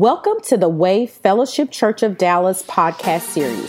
Welcome to the Way Fellowship Church of Dallas podcast series.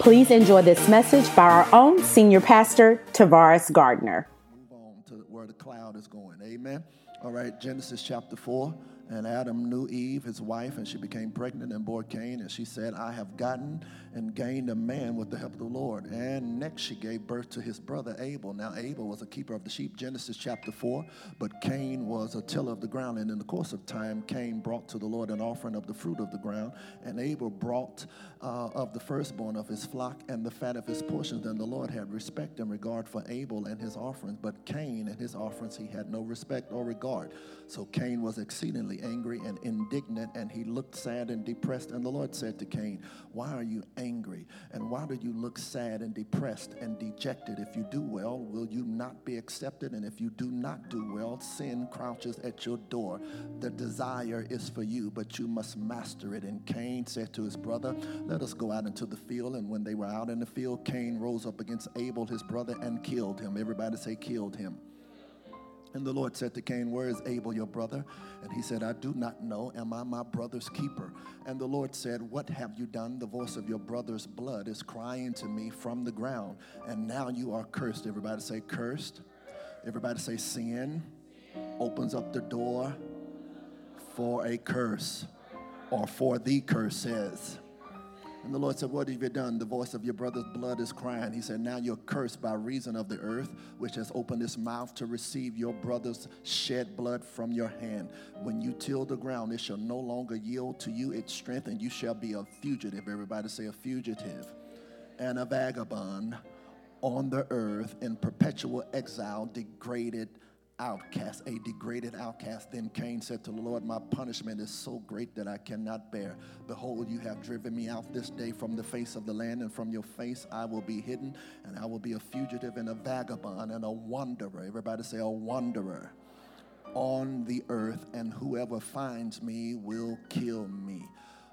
Please enjoy this message by our own senior pastor, Tavares Gardner. Move on to where the cloud is going. Amen. All right, Genesis chapter 4. And Adam knew Eve, his wife, and she became pregnant and bore Cain. And she said, I have gotten and gained a man with the help of the Lord. And next she gave birth to his brother Abel. Now, Abel was a keeper of the sheep, Genesis chapter 4, but Cain was a tiller of the ground. And in the course of time, Cain brought to the Lord an offering of the fruit of the ground. And Abel brought uh, of the firstborn of his flock and the fat of his portions. And the Lord had respect and regard for Abel and his offerings, but Cain and his offerings he had no respect or regard. So Cain was exceedingly angry and indignant, and he looked sad and depressed. And the Lord said to Cain, Why are you angry? And why do you look sad and depressed and dejected? If you do well, will you not be accepted? And if you do not do well, sin crouches at your door. The desire is for you, but you must master it. And Cain said to his brother, Let us go out into the field. And when they were out in the field, Cain rose up against Abel, his brother, and killed him. Everybody say, killed him. And the Lord said to Cain, Where is Abel, your brother? And he said, I do not know. Am I my brother's keeper? And the Lord said, What have you done? The voice of your brother's blood is crying to me from the ground. And now you are cursed. Everybody say, Cursed. Everybody say, Sin opens up the door for a curse, or for the curse says. And the Lord said, What have you done? The voice of your brother's blood is crying. He said, Now you're cursed by reason of the earth, which has opened its mouth to receive your brother's shed blood from your hand. When you till the ground, it shall no longer yield to you its strength, and you shall be a fugitive. Everybody say, A fugitive and a vagabond on the earth in perpetual exile, degraded outcast, a degraded outcast. Then Cain said to the Lord, My punishment is so great that I cannot bear. Behold, you have driven me out this day from the face of the land, and from your face I will be hidden, and I will be a fugitive and a vagabond and a wanderer. Everybody say, a wanderer on the earth, and whoever finds me will kill me.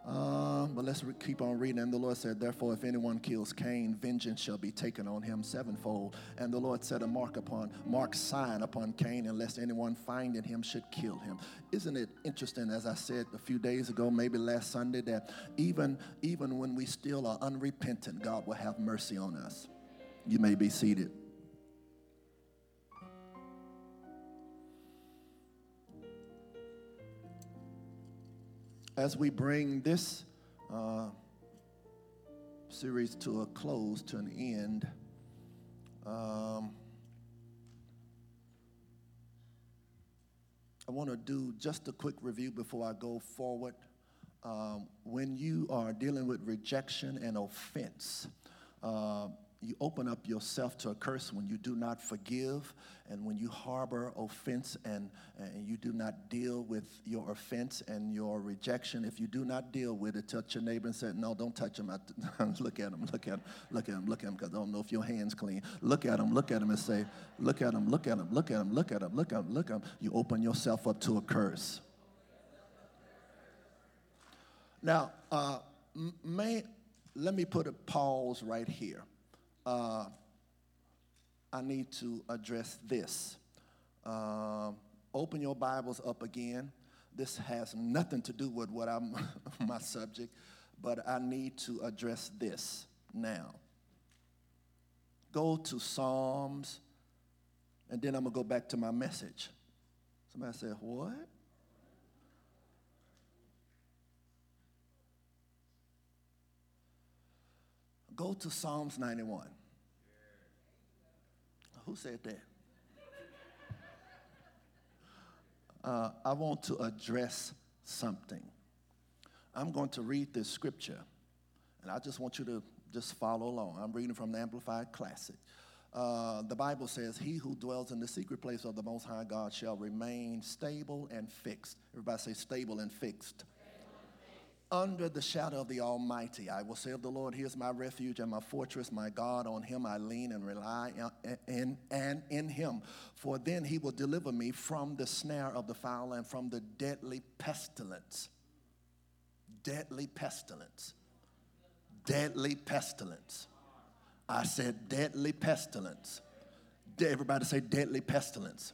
Uh, but let's re- keep on reading. And the Lord said, Therefore, if anyone kills Cain, vengeance shall be taken on him sevenfold. And the Lord set a mark upon, mark sign upon Cain, unless anyone finding him should kill him. Isn't it interesting, as I said a few days ago, maybe last Sunday, that even, even when we still are unrepentant, God will have mercy on us? You may be seated. As we bring this uh, series to a close, to an end, um, I want to do just a quick review before I go forward. Um, when you are dealing with rejection and offense, uh, you open up yourself to a curse when you do not forgive and when you harbor offense and, and you do not deal with your offense and your rejection. If you do not deal with it, touch your neighbor and say, No, don't touch him. look at him, look at him, look at him, look at him, because I don't know if your hand's clean. Look at him, look at him, and say, Look at him, look at him, look at him, look at him, look at him, look at him. You open yourself up to a curse. Now, uh, may, let me put a pause right here uh, I need to address this. Uh, open your Bibles up again. This has nothing to do with what I'm my subject, but I need to address this now. Go to Psalms, and then I'm gonna go back to my message. Somebody said, What? Go to Psalms 91. Who said that? Uh, I want to address something. I'm going to read this scripture, and I just want you to just follow along. I'm reading from the Amplified Classic. Uh, the Bible says, He who dwells in the secret place of the Most High God shall remain stable and fixed. Everybody say, stable and fixed under the shadow of the Almighty. I will say of the Lord, He is my refuge and my fortress, my God. On Him I lean and rely, uh, in, and in Him. For then He will deliver me from the snare of the fowl and from the deadly pestilence. Deadly pestilence. Deadly pestilence. I said deadly pestilence. Everybody say deadly pestilence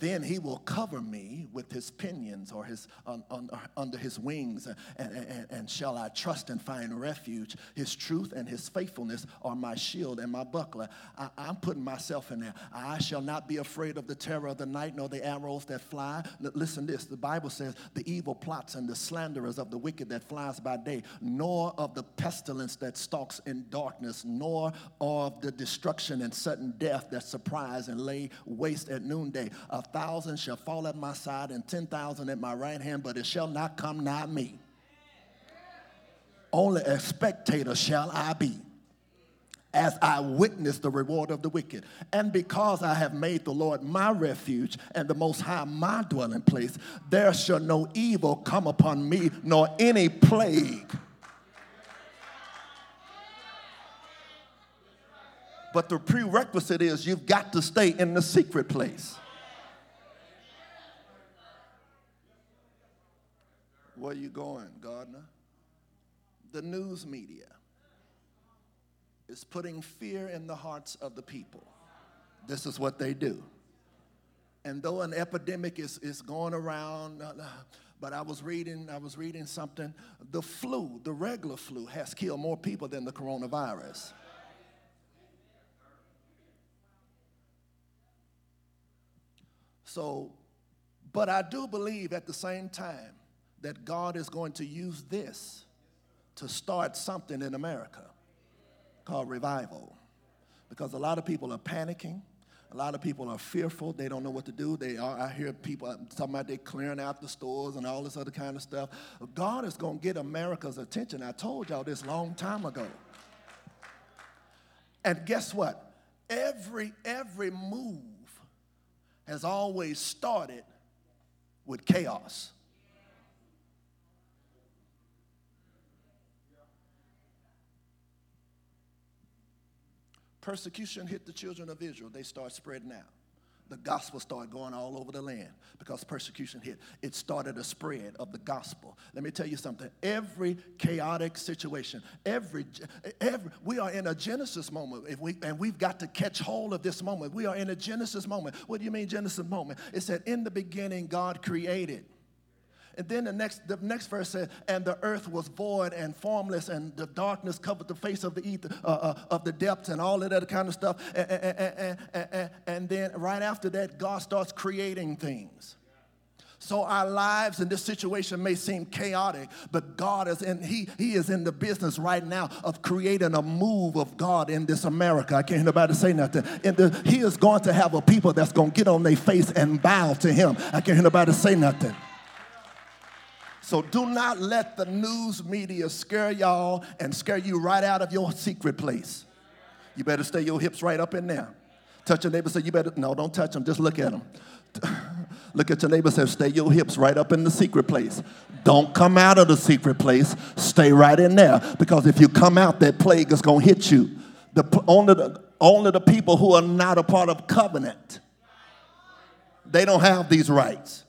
then he will cover me with his pinions or his un, un, under his wings, and, and, and shall I trust and find refuge. His truth and his faithfulness are my shield and my buckler. I, I'm putting myself in there. I shall not be afraid of the terror of the night, nor the arrows that fly. Listen this the Bible says, the evil plots and the slanderers of the wicked that flies by day, nor of the pestilence that stalks in darkness, nor of the destruction and sudden death that surprise and lay waste at noonday. A thousand shall fall at my side and ten thousand at my right hand, but it shall not come nigh me. Only a spectator shall I be as I witness the reward of the wicked. And because I have made the Lord my refuge and the Most High my dwelling place, there shall no evil come upon me, nor any plague. But the prerequisite is you've got to stay in the secret place. Where you going, Gardner? The news media is putting fear in the hearts of the people. This is what they do. And though an epidemic is, is going around, uh, but I was reading, I was reading something. The flu, the regular flu, has killed more people than the coronavirus. So, but I do believe at the same time that God is going to use this to start something in America called revival. Because a lot of people are panicking. A lot of people are fearful. They don't know what to do. They are, I hear people talking about they clearing out the stores and all this other kind of stuff. God is going to get America's attention. I told y'all this long time ago. And guess what? Every every move has always started with chaos. Persecution hit the children of Israel. They start spreading out. The gospel started going all over the land because persecution hit. It started a spread of the gospel. Let me tell you something. Every chaotic situation, every, every we are in a Genesis moment. If we and we've got to catch hold of this moment. We are in a Genesis moment. What do you mean Genesis moment? It said, "In the beginning, God created." And then the next, the next verse says, and the earth was void and formless, and the darkness covered the face of the ether, uh, uh, of the depths, and all of that kind of stuff. And, and, and, and then right after that, God starts creating things. So our lives in this situation may seem chaotic, but God is in he, he is in the business right now of creating a move of God in this America. I can't hear nobody say nothing. The, he is going to have a people that's going to get on their face and bow to him. I can't hear nobody say nothing. So do not let the news media scare y'all and scare you right out of your secret place. You better stay your hips right up in there. Touch your neighbor, say, You better, no, don't touch them, just look at them. look at your neighbor, say, Stay your hips right up in the secret place. Don't come out of the secret place, stay right in there. Because if you come out, that plague is to hit you. The, only, the, only the people who are not a part of covenant, they don't have these rights.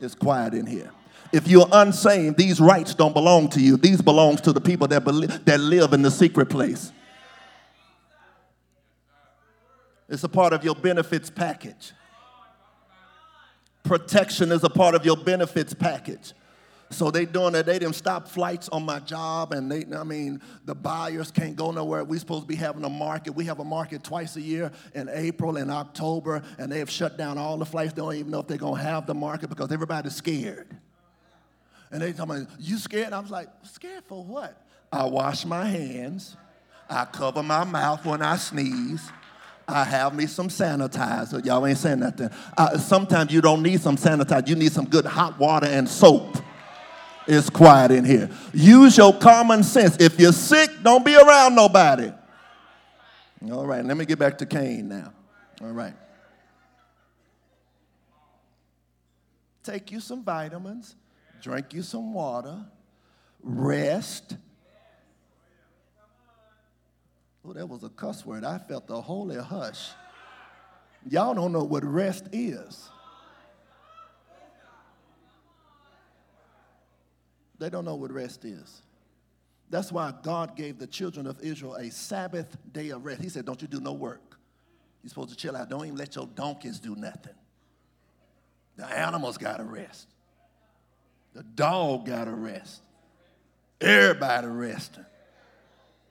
It's quiet in here. If you're unsaved, these rights don't belong to you. These belongs to the people that, that live in the secret place. It's a part of your benefits package. Protection is a part of your benefits package. So they doing that. They didn't stop flights on my job, and they, I mean, the buyers can't go nowhere. We're supposed to be having a market. We have a market twice a year in April and October, and they have shut down all the flights. They don't even know if they're gonna have the market because everybody's scared. And they told me, you scared? I was like, scared for what? I wash my hands. I cover my mouth when I sneeze. I have me some sanitizer. Y'all ain't saying nothing. Uh, sometimes you don't need some sanitizer. You need some good hot water and soap. It's quiet in here. Use your common sense. If you're sick, don't be around nobody. All right, let me get back to Cain now. All right. Take you some vitamins drink you some water, rest. Oh, that was a cuss word. I felt the holy hush. Y'all don't know what rest is. They don't know what rest is. That's why God gave the children of Israel a Sabbath day of rest. He said, Don't you do no work. You're supposed to chill out. Don't even let your donkeys do nothing. The animals got to rest. The dog got to rest. Everybody resting.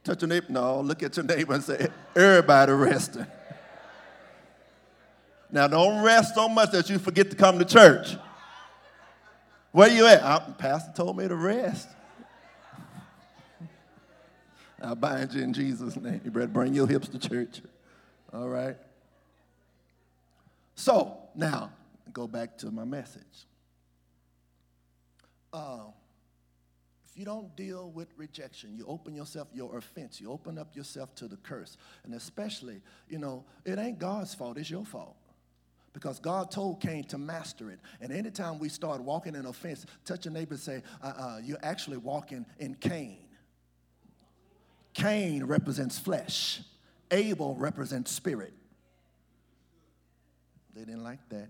Touch your neighbor. No, look at your neighbor and say, everybody resting. Now, don't rest so much that you forget to come to church. Where you at? Pastor told me to rest. I bind you in Jesus' name. Better bring your hips to church. All right? So, now, go back to my message. Uh, if you don't deal with rejection, you open yourself, your offense, you open up yourself to the curse. And especially, you know, it ain't God's fault, it's your fault because God told Cain to master it. And anytime we start walking in offense, touch a neighbor and say, uh, uh, You're actually walking in Cain. Cain represents flesh, Abel represents spirit. They didn't like that.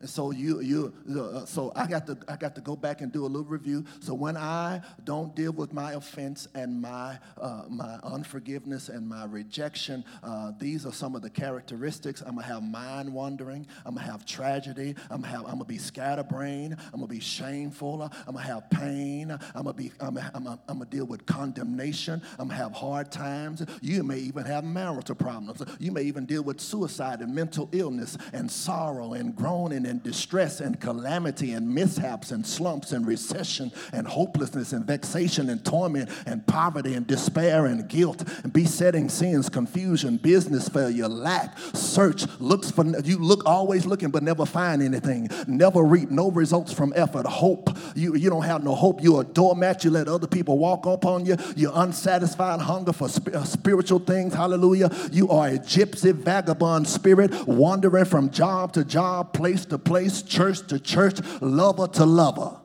And so you you uh, so I got to I got to go back and do a little review. So when I don't deal with my offense and my uh, my unforgiveness and my rejection, uh, these are some of the characteristics. I'm gonna have mind wandering. I'm gonna have tragedy. I'm gonna have I'm gonna be scatterbrained. I'm gonna be shameful. I'm gonna have pain. I'm gonna be I'm I'm I'm gonna deal with condemnation. I'm gonna have hard times. You may even have marital problems. You may even deal with suicide and mental illness and sorrow and groaning and distress and calamity and mishaps and slumps and recession and hopelessness and vexation and torment and poverty and despair and guilt and besetting sins, confusion, business failure, lack, search, looks for you look always looking but never find anything, never reap no results from effort, hope. You, you don't have no hope. You're a doormat. You let other people walk up on you. You're unsatisfied hunger for sp- uh, spiritual things. Hallelujah. You are a gypsy vagabond spirit wandering from job to job, place to to place, church to church, lover to lover.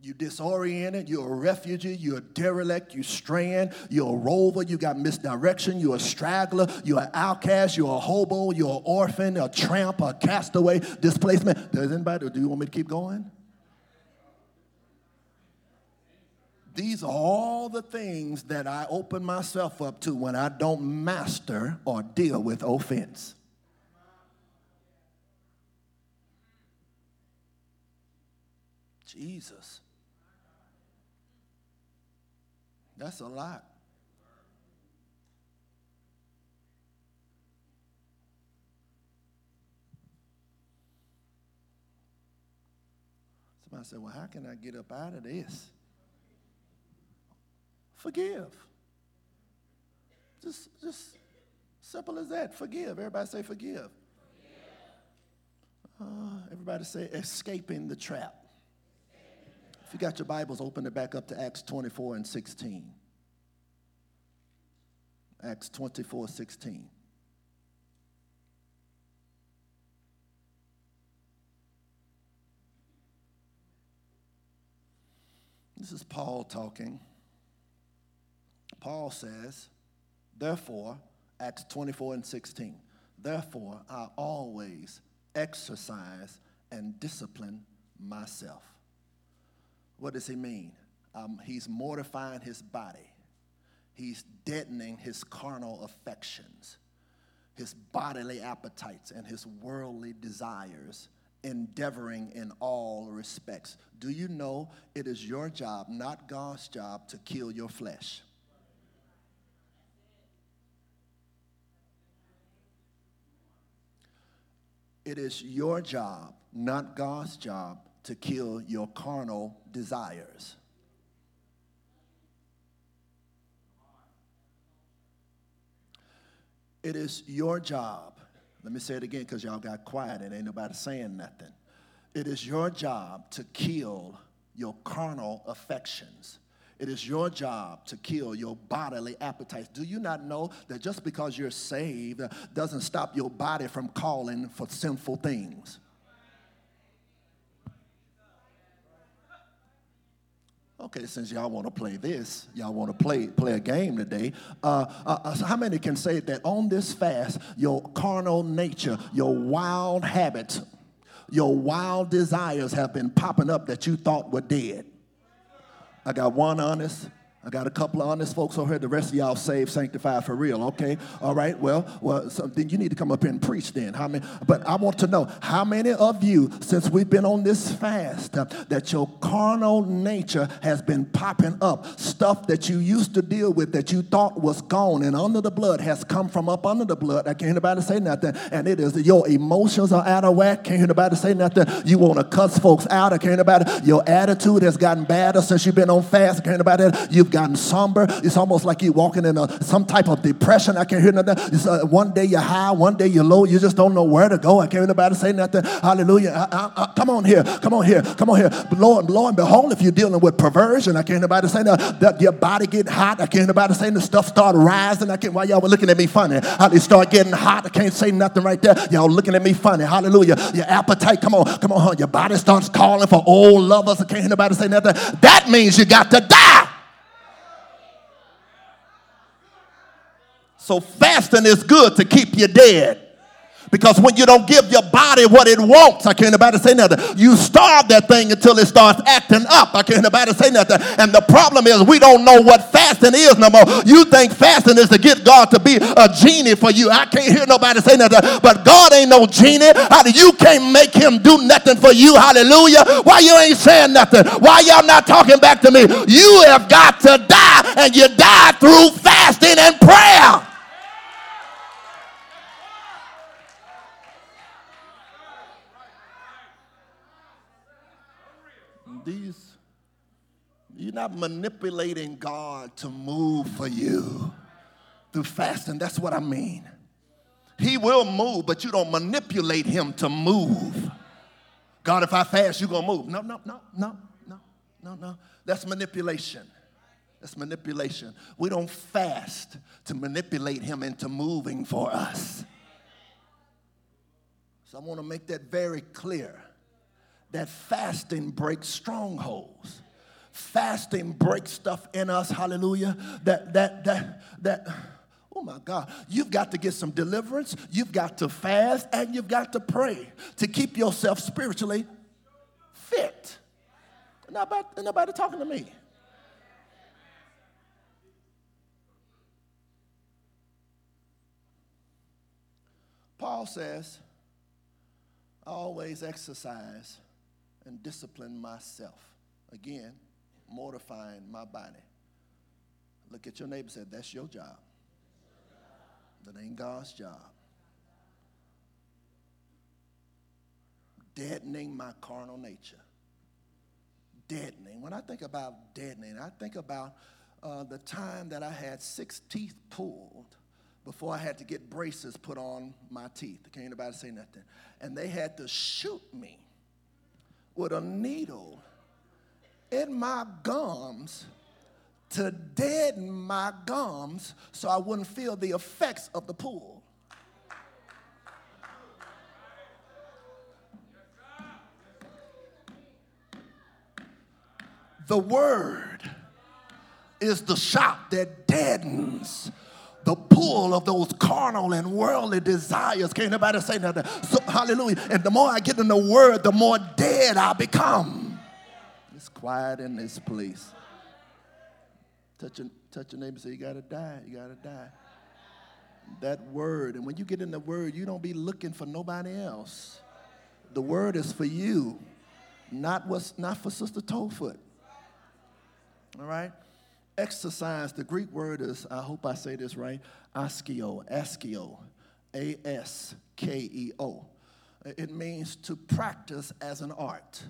You're disoriented, you're a refugee, you're a derelict, you're straying, you're a rover, you got misdirection, you're a straggler, you're an outcast, you're a hobo, you're an orphan, a tramp, a castaway, displacement. Does anybody, do you want me to keep going? These are all the things that I open myself up to when I don't master or deal with offense. Jesus. That's a lot. Somebody said, Well, how can I get up out of this? Forgive. Just, just simple as that. Forgive. Everybody say forgive. Uh, everybody say escaping the trap. If you got your Bibles, open it back up to Acts 24 and 16. Acts 24, 16. This is Paul talking. Paul says, therefore, Acts 24 and 16, therefore I always exercise and discipline myself. What does he mean? Um, he's mortifying his body. He's deadening his carnal affections, his bodily appetites, and his worldly desires, endeavoring in all respects. Do you know it is your job, not God's job, to kill your flesh? It is your job, not God's job, to kill your carnal desires. It is your job. Let me say it again because y'all got quiet and ain't nobody saying nothing. It is your job to kill your carnal affections. It is your job to kill your bodily appetites. Do you not know that just because you're saved doesn't stop your body from calling for sinful things? Okay, since y'all want to play this, y'all want to play play a game today. Uh, uh, uh, so how many can say that on this fast, your carnal nature, your wild habits, your wild desires have been popping up that you thought were dead? I got one honest. I got a couple of honest folks over here. The rest of y'all saved, sanctified for real. Okay, all right. Well, well, so then you need to come up here and preach then. How many? But I want to know how many of you, since we've been on this fast, uh, that your carnal nature has been popping up. Stuff that you used to deal with that you thought was gone and under the blood has come from up under the blood. I can't hear nobody say nothing. And it is your emotions are out of whack. Can't hear nobody say nothing. You want to cuss folks out. I can't hear nobody. Your attitude has gotten better since you've been on fast. I can't hear nobody. You've gotten somber. It's almost like you're walking in a, some type of depression. I can't hear nothing. Uh, one day you're high, one day you're low. You just don't know where to go. I can't hear nobody say nothing. Hallelujah. I, I, I, come on here. Come on here. Come on here. But Lord, Lord and behold, if you're dealing with perversion, I can't hear nobody say that, that your body get hot. I can't hear nobody saying the stuff start rising. I can't. Why y'all were looking at me funny? How they start getting hot? I can't say nothing right there. Y'all looking at me funny. Hallelujah. Your appetite. Come on. Come on. Huh? Your body starts calling for old lovers. I can't hear nobody say nothing. That means you got to die. So fasting is good to keep you dead. Because when you don't give your body what it wants, I can't nobody say nothing. You starve that thing until it starts acting up. I can't nobody say nothing. And the problem is we don't know what fasting is no more. You think fasting is to get God to be a genie for you. I can't hear nobody say nothing. But God ain't no genie. You can't make him do nothing for you? Hallelujah. Why you ain't saying nothing? Why y'all not talking back to me? You have got to die, and you die through fasting and prayer. These, you're not manipulating God to move for you through fasting. That's what I mean. He will move, but you don't manipulate him to move. God, if I fast, you're gonna move. No, no, no, no, no, no, no. That's manipulation. That's manipulation. We don't fast to manipulate him into moving for us. So I want to make that very clear that fasting breaks strongholds. Fasting breaks stuff in us, hallelujah. That, that, that, that, oh my God, you've got to get some deliverance, you've got to fast, and you've got to pray to keep yourself spiritually fit. Nobody, nobody talking to me. Paul says, always exercise and discipline myself. Again, mortifying my body. Look at your neighbor and say, That's your job. That ain't God's job. Deadening my carnal nature. Deadening. When I think about deadening, I think about uh, the time that I had six teeth pulled before I had to get braces put on my teeth. Can't anybody say nothing. And they had to shoot me with a needle in my gums to deaden my gums so I wouldn't feel the effects of the pull. The word is the shot that deadens the pull of those carnal and worldly desires. Can't nobody say nothing. So, hallelujah. And the more I get in the word, the more dead I become. It's quiet in this place. Touch your, touch your neighbor say, You gotta die, you gotta die. That word, and when you get in the word, you don't be looking for nobody else. The word is for you, not what's not for Sister Toefoot. All right? Exercise, the Greek word is, I hope I say this right, askeo, askeo, A S K E O. It means to practice as an art.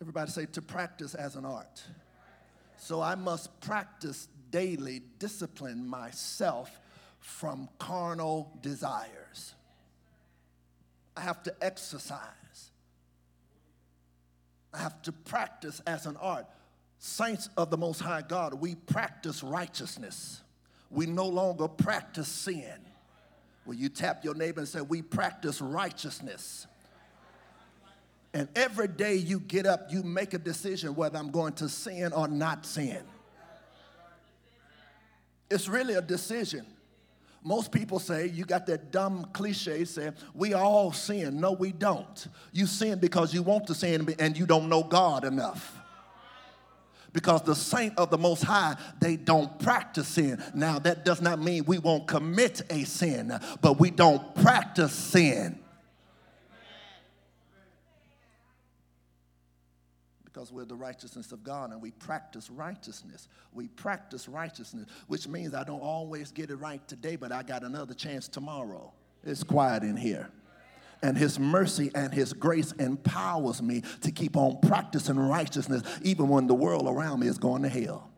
Everybody say to practice as an art. So I must practice daily, discipline myself from carnal desires. I have to exercise. I have to practice as an art saints of the Most High God, we practice righteousness. We no longer practice sin. Well, you tap your neighbor and say, We practice righteousness. And every day you get up, you make a decision whether I'm going to sin or not sin. It's really a decision. Most people say, you got that dumb cliche saying, we all sin. No, we don't. You sin because you want to sin and you don't know God enough Because the saint of the Most High, they don't practice sin. Now, that does not mean we won't commit a sin, but we don't practice sin. because we're the righteousness of God and we practice righteousness. We practice righteousness, which means I don't always get it right today, but I got another chance tomorrow. It's quiet in here. And his mercy and his grace empowers me to keep on practicing righteousness even when the world around me is going to hell.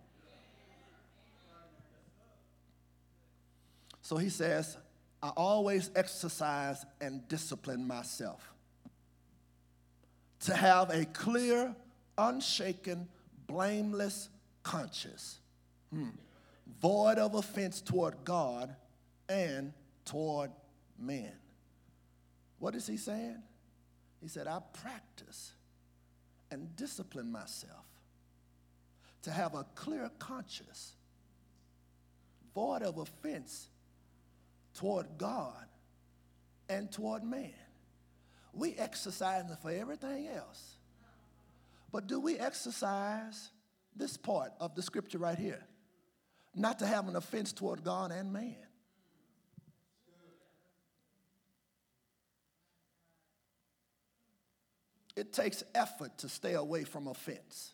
So he says, I always exercise and discipline myself to have a clear unshaken, blameless conscience, hmm. void of offense toward God and toward men. What is he saying? He said, I practice and discipline myself to have a clear conscience, void of offense toward God and toward man. We exercise for everything else. But do we exercise this part of the scripture right here? Not to have an offense toward God and man. It takes effort to stay away from offense.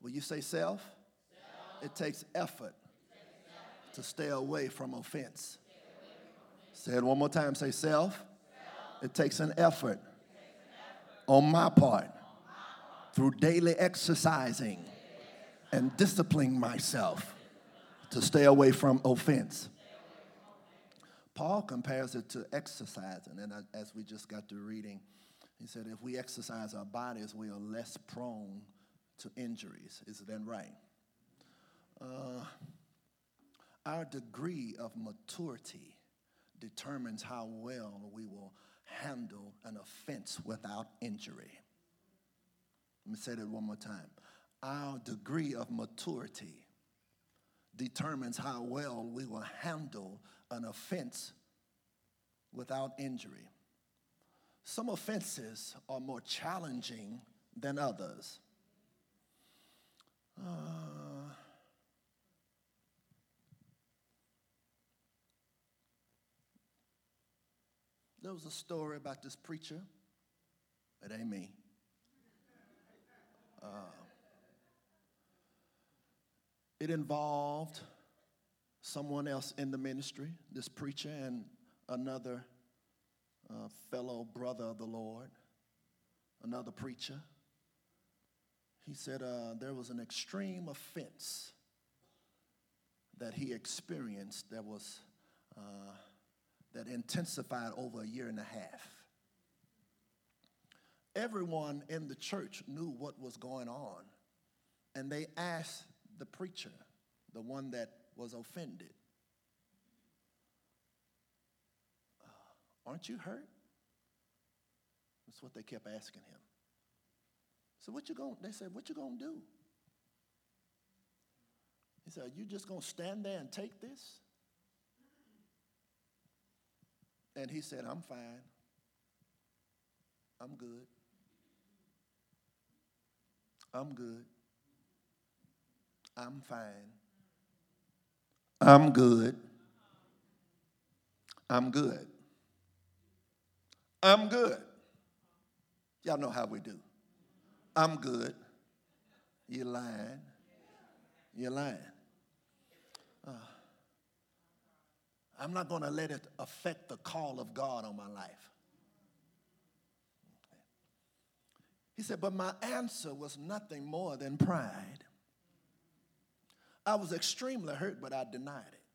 Will you say self? self. It takes effort to stay away from offense. Say it one more time. Say self. self. It takes an effort on my part through daily exercising and disciplining myself to stay away from offense. Paul compares it to exercising, and as we just got to reading, he said, if we exercise our bodies, we are less prone to injuries. Is that right? Uh, our degree of maturity determines how well we will handle an offense without injury. Let me say that one more time. Our degree of maturity determines how well we will handle an offense without injury. Some offenses are more challenging than others. Uh, there was a story about this preacher. It ain't me. Uh, it involved someone else in the ministry, this preacher and another uh, fellow brother of the Lord, another preacher. He said uh, there was an extreme offense that he experienced that was uh, that intensified over a year and a half everyone in the church knew what was going on. And they asked the preacher, the one that was offended, Aren't you hurt? That's what they kept asking him. So what you going they said, what you gonna do? He said, you just gonna stand there and take this? And he said, I'm fine. I'm good. I'm good. I'm fine. I'm good. I'm good. I'm good. Y'all know how we do. I'm good. You're lying. You're lying. Uh, I'm not going to let it affect the call of God on my life. He said, But my answer was nothing more than pride. I was extremely hurt, but I denied it.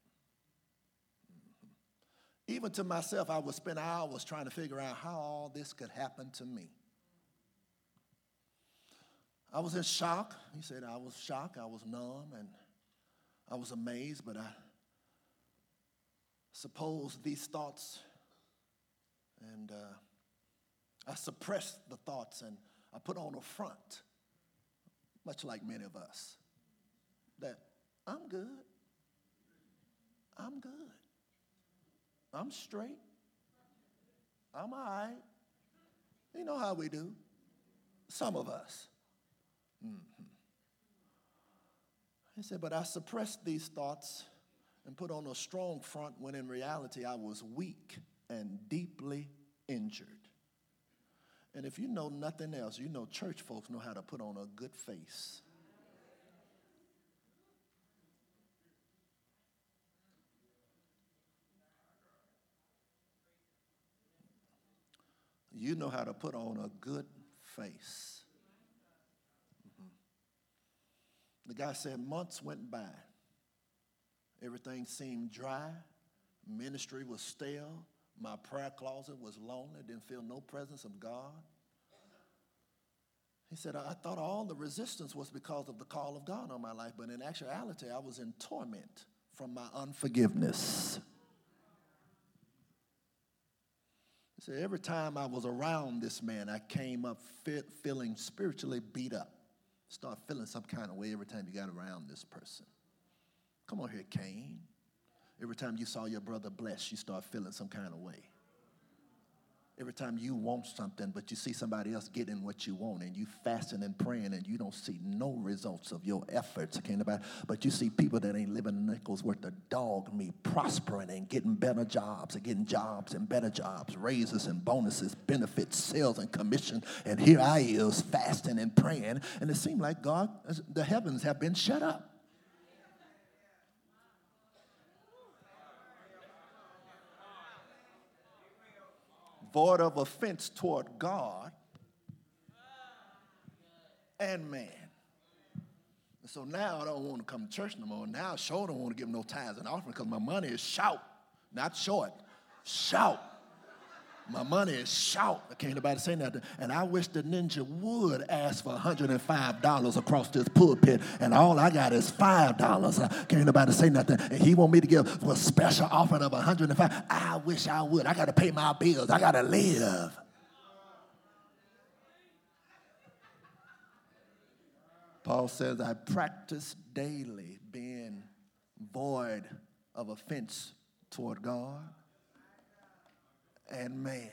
Even to myself, I would spend hours trying to figure out how all this could happen to me. I was in shock. He said, I was shocked, I was numb, and I was amazed, but I suppose these thoughts, and uh, I suppressed the thoughts and I put on a front, much like many of us, that I'm good. I'm good. I'm straight. I'm all right. You know how we do. Some of us. Mm-hmm. He said, But I suppressed these thoughts and put on a strong front when in reality I was weak and deeply injured. And if you know nothing else, you know church folks know how to put on a good face. You know how to put on a good face. Mm-hmm. The guy said, months went by. Everything seemed dry. Ministry was stale. My prayer closet was lonely. Didn't feel no presence of God. He said, I thought all the resistance was because of the call of God on my life, but in actuality, I was in torment from my unforgiveness. He every time I was around this man, I came up feeling spiritually beat up. Start feeling some kind of way every time you got around this person. Come on here, Cain. Every time you saw your brother blessed, you start feeling some kind of way. Every time you want something, but you see somebody else getting what you want, and you fasting and praying, and you don't see no results of your efforts, but you see people that ain't living nickel's worth of dog meat, prospering and getting better jobs, and getting jobs and better jobs, raises and bonuses, benefits, sales and commission. And here I is fasting and praying, and it seemed like God, the heavens have been shut up. Void of offense toward God and man. So now I don't want to come to church no more. Now I sure don't want to give no tithes and offering because my money is shout, not short. Shout. My money is shout. I can't nobody say nothing. And I wish the ninja would ask for $105 across this pulpit, and all I got is $5. can't nobody say nothing. And he want me to give a special offering of 105 I wish I would. I got to pay my bills. I got to live. Paul says, I practice daily being void of offense toward God and man.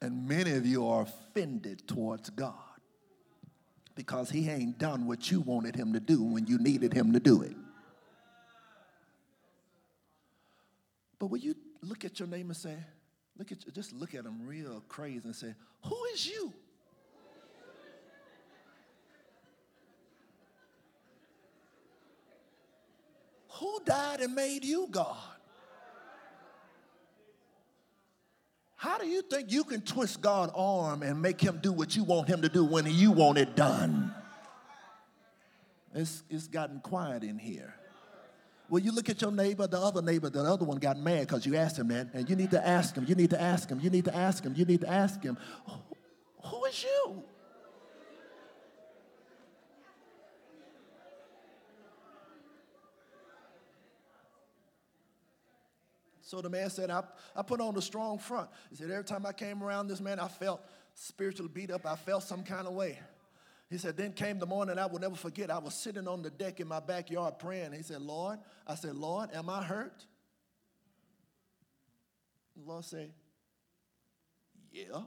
And many of you are offended towards God because he ain't done what you wanted him to do when you needed him to do it. But will you look at your name and say, look at just look at him real crazy and say, Who is you? Who died and made you God? How do you think you can twist God's arm and make him do what you want him to do when you want it done? It's, it's gotten quiet in here. Well, you look at your neighbor, the other neighbor, the other one got mad because you asked him that, and you need to ask him, you need to ask him, you need to ask him, you need to ask him, who is you? So the man said, I, I put on a strong front. He said, every time I came around this man, I felt spiritually beat up. I felt some kind of way. He said, then came the morning I will never forget. I was sitting on the deck in my backyard praying. He said, Lord, I said, Lord, am I hurt? The Lord said, Yeah.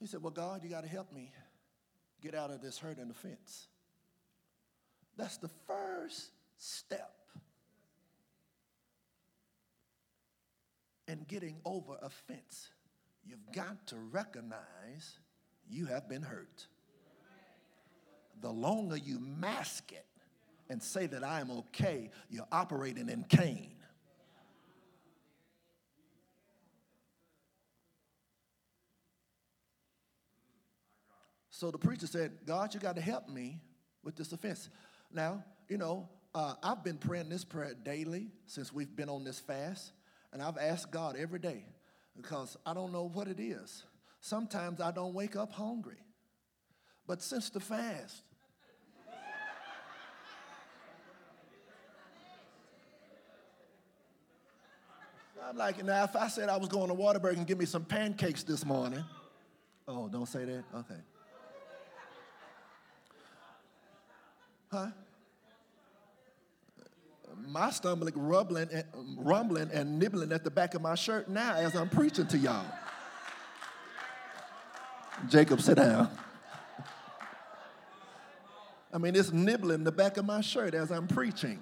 He said, Well, God, you got to help me get out of this hurt and offense. That's the first step in getting over offense. You've got to recognize you have been hurt. The longer you mask it and say that I am okay, you're operating in Cain. So the preacher said, God, you got to help me with this offense. Now, you know, uh, I've been praying this prayer daily since we've been on this fast, and I've asked God every day because I don't know what it is. Sometimes I don't wake up hungry, but since the fast, I'm like, now if I said I was going to Whataburger and give me some pancakes this morning, oh, don't say that? Okay. Huh? My stomach rumbling and, rumbling and nibbling at the back of my shirt now as I'm preaching to y'all. Jacob, sit down. I mean, it's nibbling the back of my shirt as I'm preaching.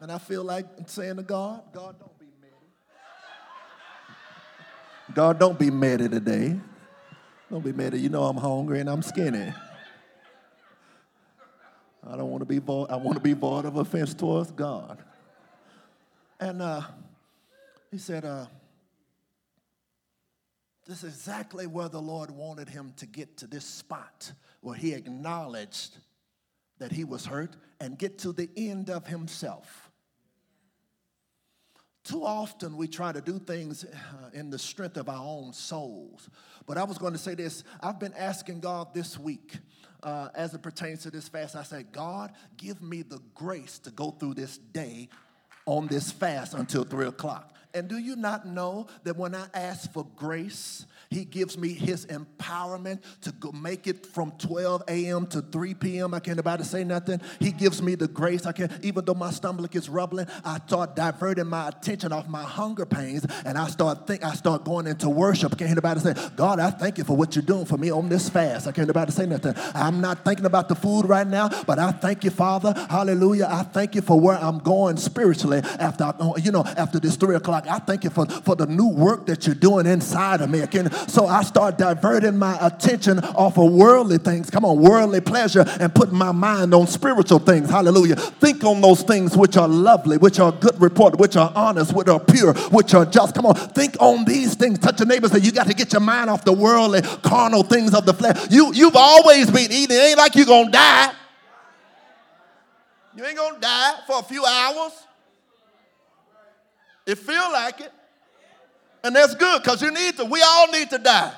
And I feel like saying to God, God, don't. God, don't be mad at today. Don't be mad. At you know I'm hungry and I'm skinny. I don't want to be I want to be void of offense towards God. And uh, he said, uh, this is exactly where the Lord wanted him to get to this spot where he acknowledged that he was hurt and get to the end of himself. Too often we try to do things uh, in the strength of our own souls. But I was going to say this I've been asking God this week uh, as it pertains to this fast. I said, God, give me the grace to go through this day on this fast until three o'clock. And do you not know that when I ask for grace, he gives me his empowerment to go make it from 12 a.m. to 3 p.m. I can't about to say nothing. He gives me the grace. I can, even though my stomach is rumbling, I start diverting my attention off my hunger pains, and I start think I start going into worship. I can't to say, God, I thank you for what you're doing for me on this fast. I can't about to say nothing. I'm not thinking about the food right now, but I thank you, Father. Hallelujah. I thank you for where I'm going spiritually after you know after this three o'clock. I thank you for, for the new work that you're doing inside of me. Again, so I start diverting my attention off of worldly things. Come on, worldly pleasure, and put my mind on spiritual things. Hallelujah. Think on those things which are lovely, which are good report, which are honest, which are pure, which are just. Come on, think on these things. Touch your neighbor. Say you got to get your mind off the worldly, carnal things of the flesh. You you've always been eating. It ain't like you're gonna die. You ain't gonna die for a few hours. It feel like it. And that's good because you need to. We all need to die.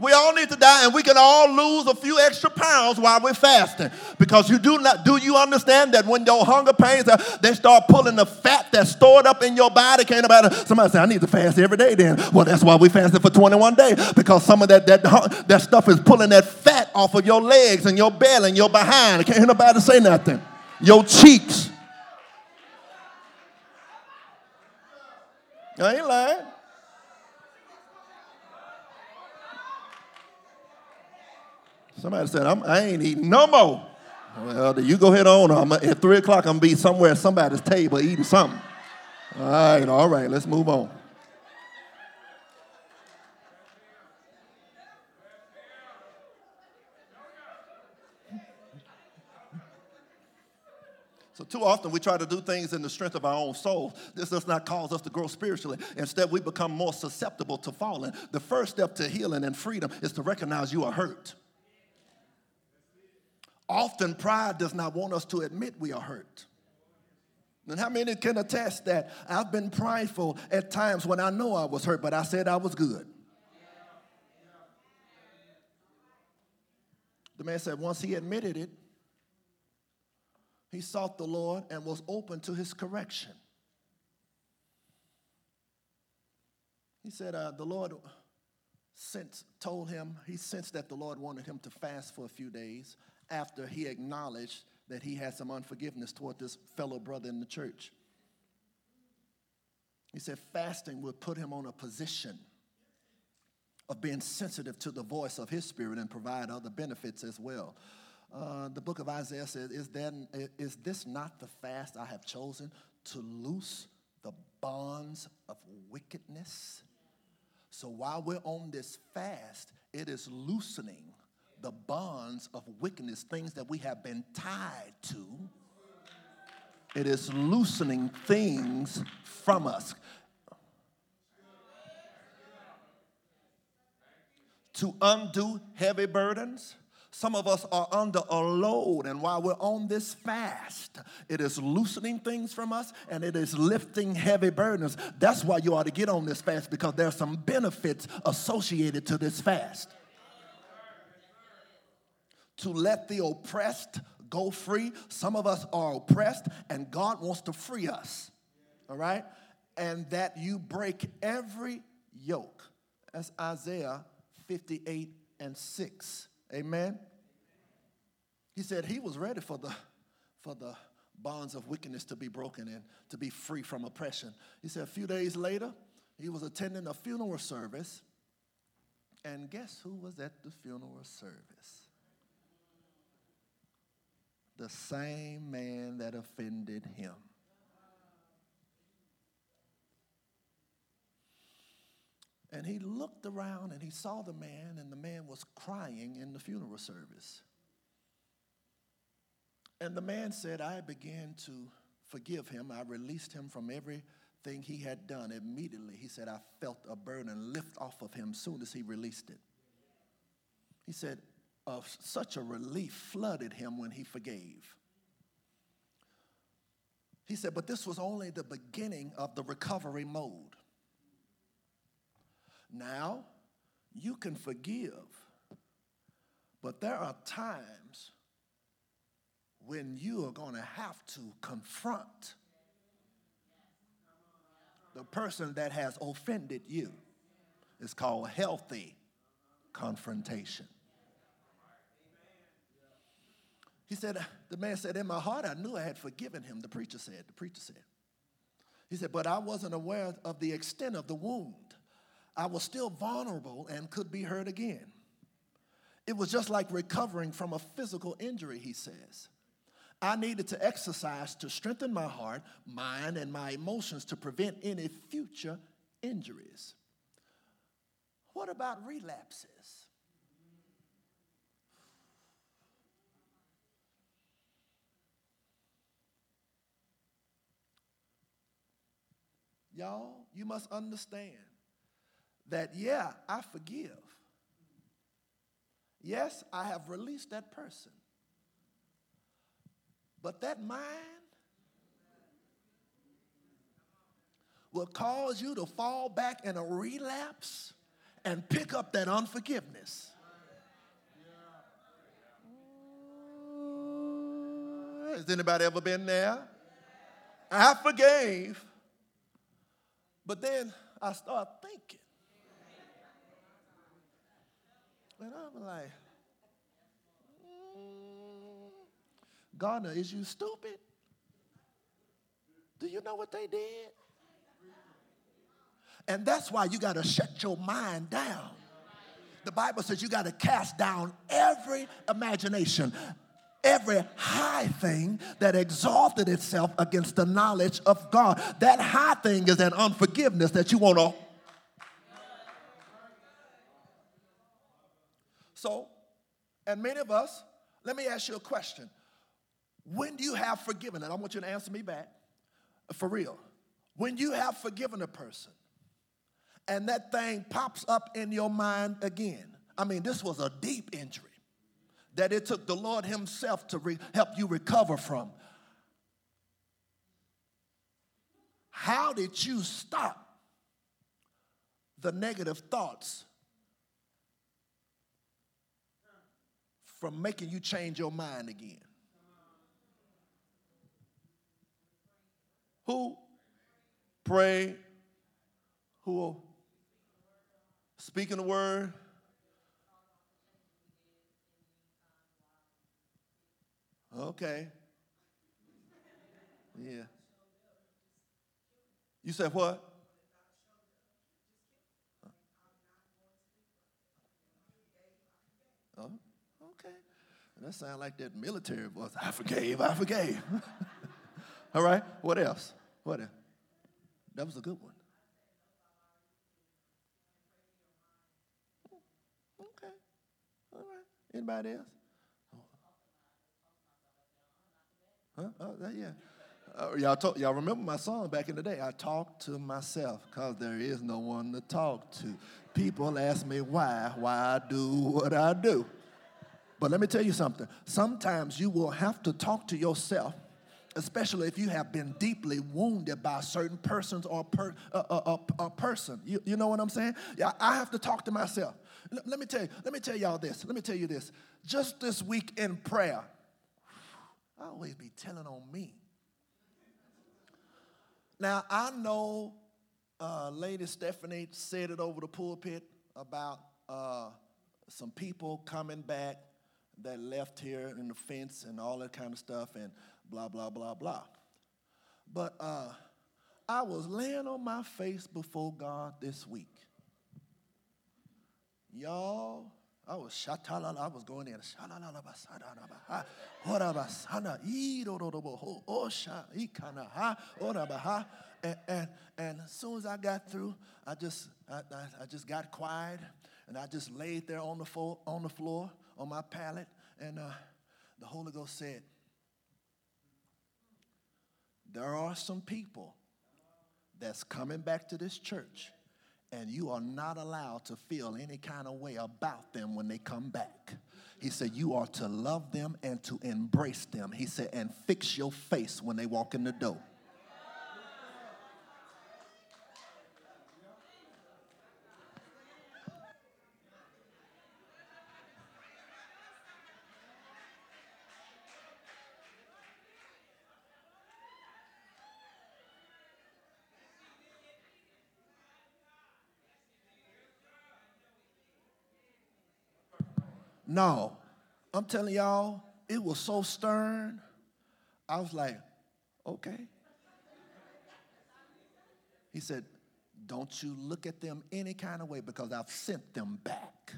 We all need to die, and we can all lose a few extra pounds while we're fasting. Because you do not do you understand that when your hunger pains they start pulling the fat that's stored up in your body. Can't about. Somebody say, I need to fast every day then. Well, that's why we fasted for 21 days. Because some of that that, that stuff is pulling that fat off of your legs and your belly and your behind. Can't hear nobody say nothing. Your cheeks. I ain't lying. Somebody said, i ain't eating no more. Well, you go ahead on. I'm, at 3 o'clock, I'm going to be somewhere at somebody's table eating something. All right, all right, let's move on. Too often we try to do things in the strength of our own soul. This does not cause us to grow spiritually. Instead, we become more susceptible to falling. The first step to healing and freedom is to recognize you are hurt. Often, pride does not want us to admit we are hurt. And how many can attest that I've been prideful at times when I know I was hurt, but I said I was good? The man said once he admitted it, he sought the Lord and was open to his correction. He said, uh, The Lord sensed, told him, he sensed that the Lord wanted him to fast for a few days after he acknowledged that he had some unforgiveness toward this fellow brother in the church. He said, fasting would put him on a position of being sensitive to the voice of his spirit and provide other benefits as well. Uh, the book of Isaiah says, is, then, is this not the fast I have chosen to loose the bonds of wickedness? So while we're on this fast, it is loosening the bonds of wickedness, things that we have been tied to. It is loosening things from us. To undo heavy burdens some of us are under a load, and while we're on this fast, it is loosening things from us and it is lifting heavy burdens. That's why you ought to get on this fast because there are some benefits associated to this fast. To let the oppressed go free. Some of us are oppressed, and God wants to free us. All right? And that you break every yoke. That's Isaiah 58 and 6. Amen. He said he was ready for the for the bonds of wickedness to be broken and to be free from oppression. He said a few days later, he was attending a funeral service. And guess who was at the funeral service? The same man that offended him. And he looked around and he saw the man, and the man was crying in the funeral service. And the man said, I began to forgive him. I released him from everything he had done immediately. He said, I felt a burden lift off of him soon as he released it. He said, of such a relief flooded him when he forgave. He said, but this was only the beginning of the recovery mode. Now, you can forgive, but there are times when you are going to have to confront the person that has offended you. It's called healthy confrontation. He said, the man said, in my heart, I knew I had forgiven him. The preacher said, the preacher said. He said, but I wasn't aware of the extent of the wound. I was still vulnerable and could be hurt again. It was just like recovering from a physical injury, he says. I needed to exercise to strengthen my heart, mind, and my emotions to prevent any future injuries. What about relapses? Y'all, you must understand that, yeah, I forgive. Yes, I have released that person. But that mind will cause you to fall back in a relapse and pick up that unforgiveness. Has anybody ever been there? I forgave, but then I start thinking. And I'm like, mm, Gardner, is you stupid? Do you know what they did? And that's why you got to shut your mind down. The Bible says you got to cast down every imagination, every high thing that exalted itself against the knowledge of God. That high thing is an unforgiveness that you want to. So, and many of us, let me ask you a question. When do you have forgiven, and I want you to answer me back for real. When you have forgiven a person and that thing pops up in your mind again, I mean, this was a deep injury that it took the Lord Himself to re- help you recover from. How did you stop the negative thoughts from making you change your mind again? Who pray? Who speaking the word? Okay. Yeah. You said what? Oh, okay. That sounds like that military voice. I forgave, I forgave. All right, what else? What? Else? That was a good one. Okay. All right. Anybody else? Huh? Oh, yeah. Uh, y'all, talk, y'all remember my song back in the day? I talk to myself because there is no one to talk to. People ask me why, why I do what I do. But let me tell you something. Sometimes you will have to talk to yourself especially if you have been deeply wounded by certain persons or per, uh, uh, uh, person. You, you know what I'm saying? Yeah, I have to talk to myself. L- let me tell you, let me tell y'all this. Let me tell you this. Just this week in prayer, I always be telling on me. Now, I know uh, Lady Stephanie said it over the pulpit about uh, some people coming back that left here in the fence and all that kind of stuff. And blah, blah, blah, blah. But uh, I was laying on my face before God this week. Y'all, I was shatalala, I was going in. And, and, and as soon as I got through, I just, I, I, I just got quiet and I just laid there on the, floor, on the floor, on my pallet, and uh, the Holy Ghost said, There are some people that's coming back to this church, and you are not allowed to feel any kind of way about them when they come back. He said, You are to love them and to embrace them. He said, And fix your face when they walk in the door. No, I'm telling y'all, it was so stern. I was like, okay. He said, don't you look at them any kind of way because I've sent them back.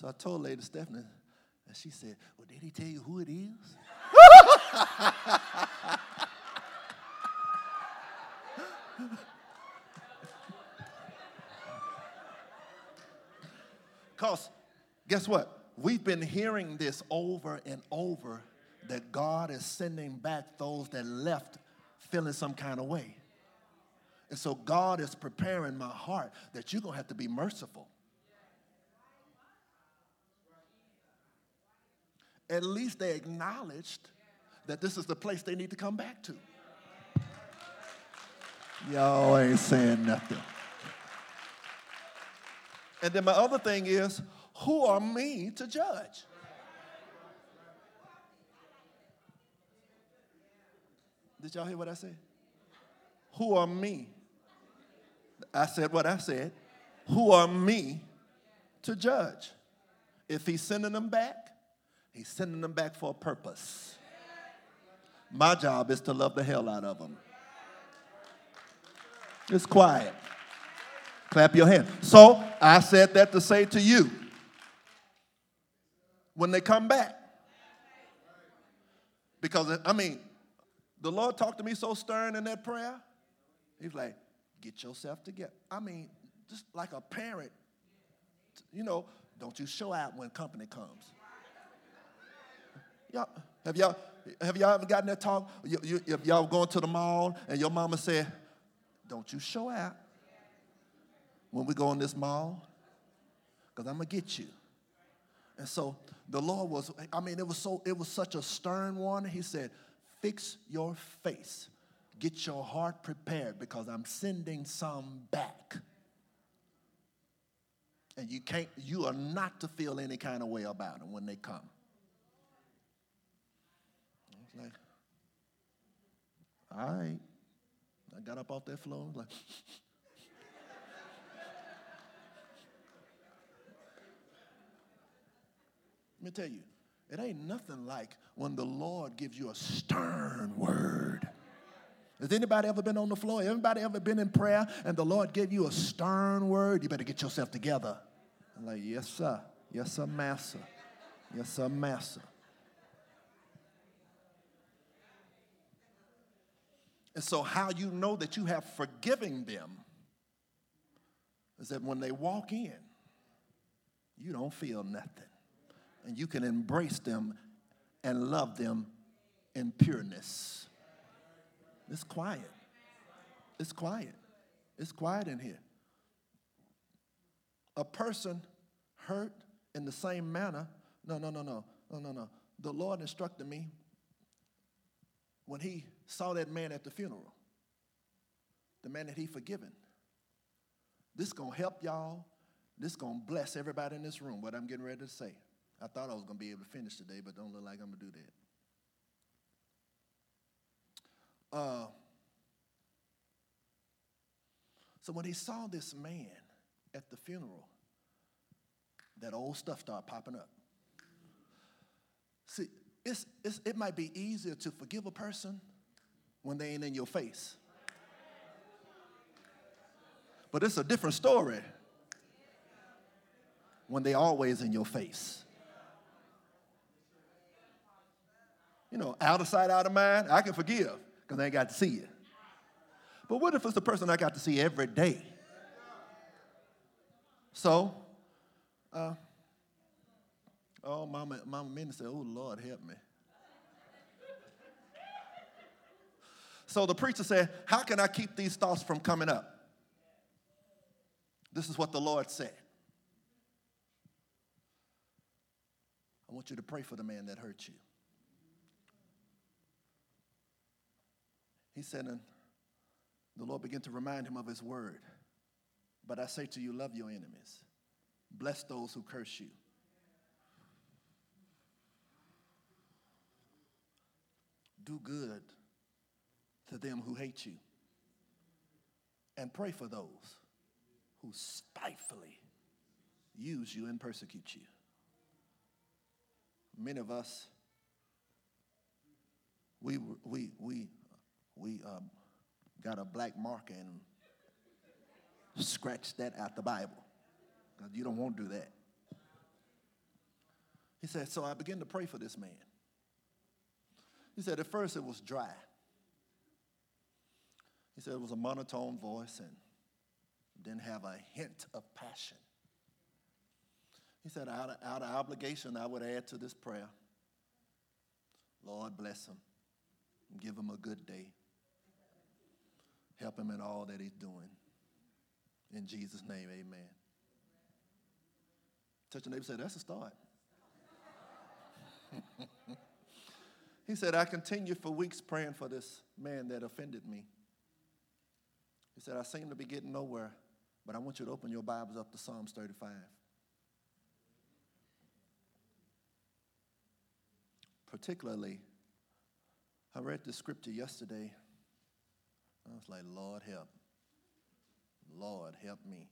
So I told Lady Stephanie, and she said, Well, did he tell you who it is? Because guess what? We've been hearing this over and over that God is sending back those that left feeling some kind of way. And so God is preparing my heart that you're going to have to be merciful. At least they acknowledged that this is the place they need to come back to. Y'all ain't saying nothing. And then my other thing is, who are me to judge? Did y'all hear what I said? Who are me? I said what I said. Who are me to judge? If he's sending them back, he's sending them back for a purpose. My job is to love the hell out of them. It's quiet. Clap your hand. So I said that to say to you when they come back. Because, I mean, the Lord talked to me so stern in that prayer. He's like, get yourself together. I mean, just like a parent, you know, don't you show out when company comes. Y'all, have y'all have y'all ever gotten that talk? You, you, if y'all going to the mall and your mama said, don't you show out when we go in this mall, because I'm gonna get you. And so the Lord was, I mean, it was so, it was such a stern warning. He said, fix your face. Get your heart prepared because I'm sending some back. And you can't, you are not to feel any kind of way about them when they come. I like, all right. I got up off that floor, like, me tell you, it ain't nothing like when the Lord gives you a stern word. Has anybody ever been on the floor? Anybody ever been in prayer and the Lord gave you a stern word? You better get yourself together. I'm like, yes, sir. Yes, sir, master. Yes, sir, master. And so, how you know that you have forgiven them is that when they walk in, you don't feel nothing. And you can embrace them and love them in pureness. It's quiet. It's quiet. It's quiet in here. A person hurt in the same manner. No, no, no, no, no, no, no. The Lord instructed me when he saw that man at the funeral, the man that he forgiven. This gonna help y'all. This gonna bless everybody in this room, what I'm getting ready to say. I thought I was gonna be able to finish today, but don't look like I'm gonna do that. Uh, So when he saw this man at the funeral, that old stuff started popping up. See, it's, it's, it might be easier to forgive a person when they ain't in your face. But it's a different story when they always in your face. You know, out of sight, out of mind, I can forgive because I ain't got to see you. But what if it's the person I got to see every day? So, uh, oh, Mama, Mama Minnie said, oh, Lord, help me. So the preacher said, How can I keep these thoughts from coming up? This is what the Lord said. I want you to pray for the man that hurt you. He said, and the Lord began to remind him of his word. But I say to you, love your enemies, bless those who curse you. Do good to them who hate you, and pray for those who spitefully use you and persecute you. Many of us, we, we, we, we um, got a black marker and scratched that out the Bible because you don't want to do that. He said, So I began to pray for this man. He said, At first it was dry. He said it was a monotone voice and didn't have a hint of passion. He said, out of, out of obligation, I would add to this prayer Lord, bless him. Give him a good day. Help him in all that he's doing. In Jesus' name, amen. Touch your neighbor say, That's a start. he said, I continued for weeks praying for this man that offended me. He said, I seem to be getting nowhere, but I want you to open your Bibles up to Psalms 35. Particularly, I read the scripture yesterday. I was like, Lord, help. Lord, help me.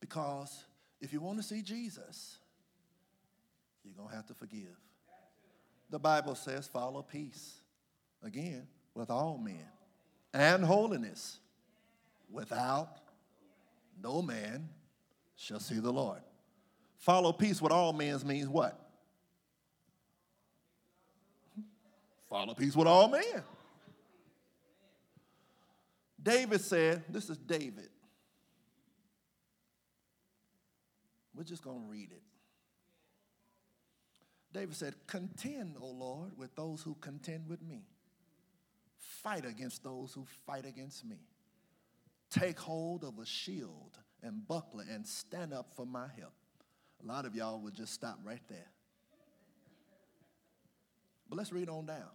Because if you want to see Jesus, you're going to have to forgive. The Bible says, follow peace again, with all men, and holiness, without no man shall see the Lord. Follow peace with all men means what? Follow peace with all men. David said, This is David. We're just going to read it. David said, Contend, O Lord, with those who contend with me fight against those who fight against me. Take hold of a shield and buckler and stand up for my help. A lot of y'all would just stop right there. But let's read on down.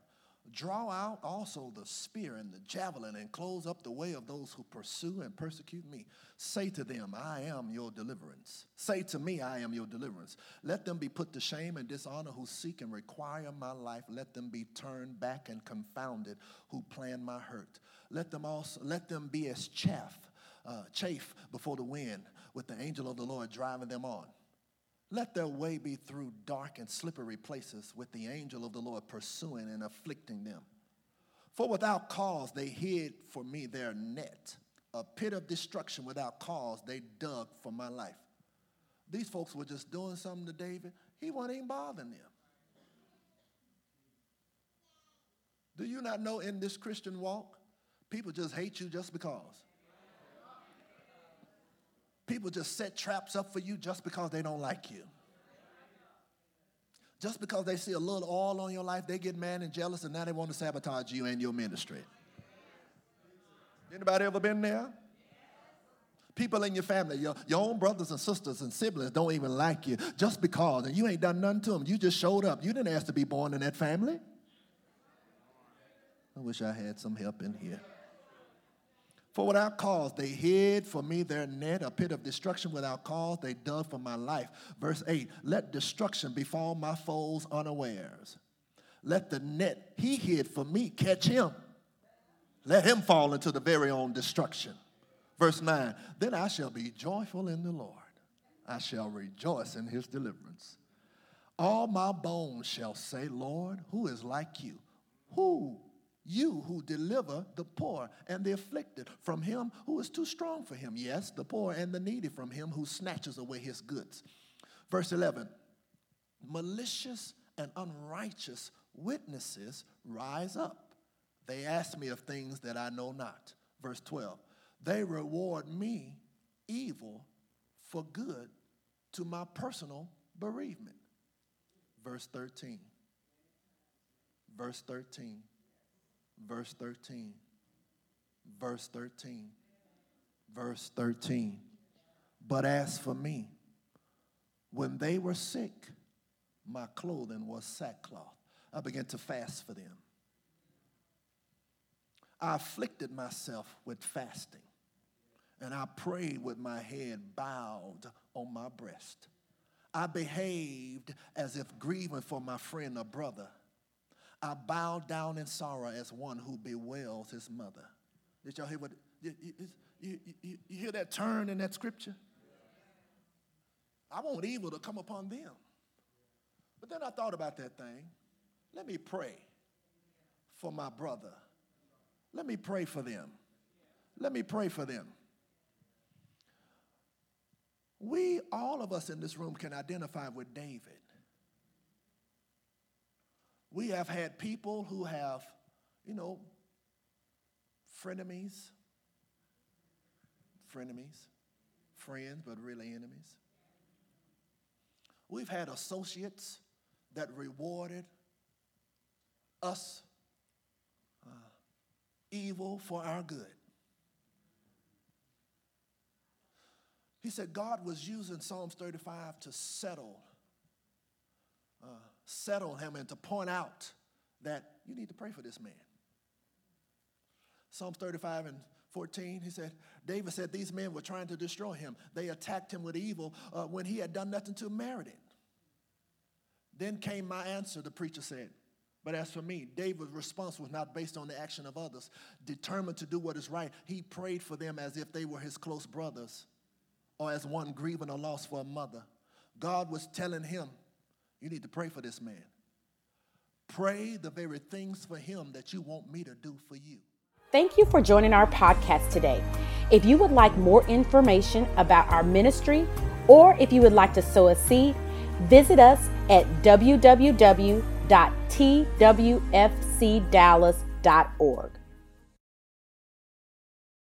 Draw out also the spear and the javelin and close up the way of those who pursue and persecute me. Say to them, I am your deliverance. Say to me, I am your deliverance. Let them be put to shame and dishonor who seek and require my life. Let them be turned back and confounded who plan my hurt. Let them also let them be as chaff, uh, chaff before the wind, with the angel of the Lord driving them on. Let their way be through dark and slippery places with the angel of the Lord pursuing and afflicting them. For without cause they hid for me their net, a pit of destruction without cause they dug for my life. These folks were just doing something to David, he wasn't even bothering them. Do you not know in this Christian walk, people just hate you just because? People just set traps up for you just because they don't like you. Just because they see a little oil on your life, they get mad and jealous, and now they want to sabotage you and your ministry. Anybody ever been there? People in your family, your, your own brothers and sisters and siblings don't even like you just because, and you ain't done nothing to them. You just showed up. You didn't ask to be born in that family. I wish I had some help in here. For without cause they hid for me their net, a pit of destruction without cause they dug for my life. Verse 8 Let destruction befall my foes unawares. Let the net he hid for me catch him. Let him fall into the very own destruction. Verse 9 Then I shall be joyful in the Lord, I shall rejoice in his deliverance. All my bones shall say, Lord, who is like you? Who? You who deliver the poor and the afflicted from him who is too strong for him. Yes, the poor and the needy from him who snatches away his goods. Verse 11 Malicious and unrighteous witnesses rise up. They ask me of things that I know not. Verse 12 They reward me evil for good to my personal bereavement. Verse 13. Verse 13. Verse 13. Verse 13. Verse 13. But as for me, when they were sick, my clothing was sackcloth. I began to fast for them. I afflicted myself with fasting, and I prayed with my head bowed on my breast. I behaved as if grieving for my friend or brother. I bowed down in sorrow as one who bewails his mother. Did y'all hear what? You, you, you, you hear that turn in that scripture? I want evil to come upon them. But then I thought about that thing. Let me pray for my brother. Let me pray for them. Let me pray for them. We, all of us in this room, can identify with David. We have had people who have, you know, frenemies, frenemies, friends, but really enemies. We've had associates that rewarded us uh, evil for our good. He said God was using Psalms 35 to settle, settle him and to point out that you need to pray for this man. Psalms 35 and 14, he said, David said these men were trying to destroy him. They attacked him with evil uh, when he had done nothing to merit it. Then came my answer, the preacher said. But as for me, David's response was not based on the action of others. Determined to do what is right, he prayed for them as if they were his close brothers or as one grieving a loss for a mother. God was telling him, You need to pray for this man. Pray the very things for him that you want me to do for you. Thank you for joining our podcast today. If you would like more information about our ministry, or if you would like to sow a seed, visit us at www.twfcdallas.org.